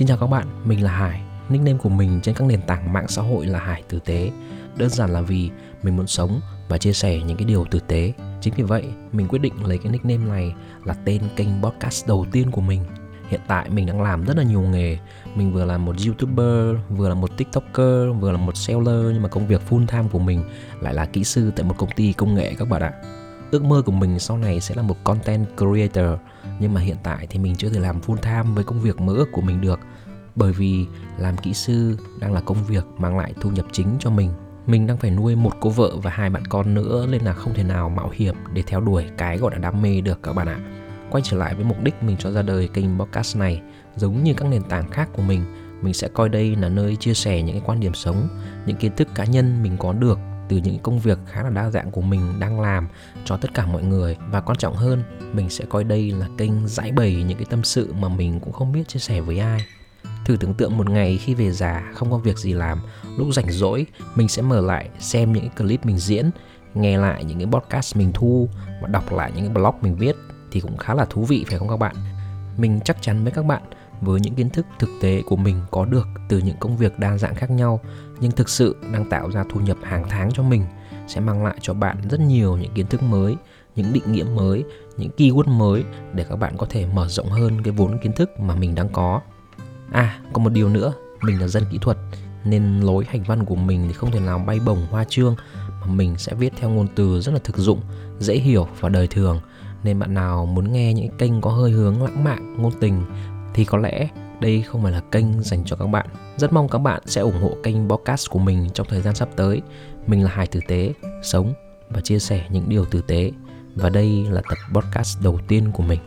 Xin chào các bạn, mình là Hải. Nickname của mình trên các nền tảng mạng xã hội là Hải Tử Tế. Đơn giản là vì mình muốn sống và chia sẻ những cái điều tử tế. Chính vì vậy, mình quyết định lấy cái nickname này là tên kênh podcast đầu tiên của mình. Hiện tại mình đang làm rất là nhiều nghề. Mình vừa là một YouTuber, vừa là một TikToker, vừa là một seller nhưng mà công việc full time của mình lại là kỹ sư tại một công ty công nghệ các bạn ạ. Ước mơ của mình sau này sẽ là một content creator, nhưng mà hiện tại thì mình chưa thể làm full time với công việc mơ ước của mình được, bởi vì làm kỹ sư đang là công việc mang lại thu nhập chính cho mình. Mình đang phải nuôi một cô vợ và hai bạn con nữa nên là không thể nào mạo hiểm để theo đuổi cái gọi là đam mê được các bạn ạ. Quay trở lại với mục đích mình cho ra đời kênh podcast này, giống như các nền tảng khác của mình mình sẽ coi đây là nơi chia sẻ những cái quan điểm sống, những kiến thức cá nhân mình có được từ những công việc khá là đa dạng của mình đang làm cho tất cả mọi người. Và quan trọng hơn, mình sẽ coi đây là kênh giải bày những cái tâm sự mà mình cũng không biết chia sẻ với ai. Thử tưởng tượng một ngày khi về già, không có việc gì làm, lúc rảnh rỗi, mình sẽ mở lại xem những cái clip mình diễn, nghe lại những cái podcast mình thu và đọc lại những cái blog mình viết thì cũng khá là thú vị, phải không các bạn? Mình chắc chắn với các bạn với những kiến thức thực tế của mình có được từ những công việc đa dạng khác nhau, nhưng thực sự đang tạo ra thu nhập hàng tháng cho mình sẽ mang lại cho bạn rất nhiều những kiến thức mới, những định nghĩa mới, những keyword mới để các bạn có thể mở rộng hơn cái vốn kiến thức mà mình đang có. À còn một điều nữa, mình là dân kỹ thuật, nên lối hành văn của mình thì không thể nào bay bổng hoa trương mà mình sẽ viết theo ngôn từ rất là thực dụng, dễ hiểu và đời thường. Nên bạn nào muốn nghe những kênh có hơi hướng lãng mạn, ngôn tình thì có lẽ đây không phải là kênh dành cho các bạn. Rất mong các bạn sẽ ủng hộ kênh podcast của mình trong thời gian sắp tới. Mình là Hải Tử Tế, sống và chia sẻ những điều tử tế. Và đây là tập podcast đầu tiên của mình.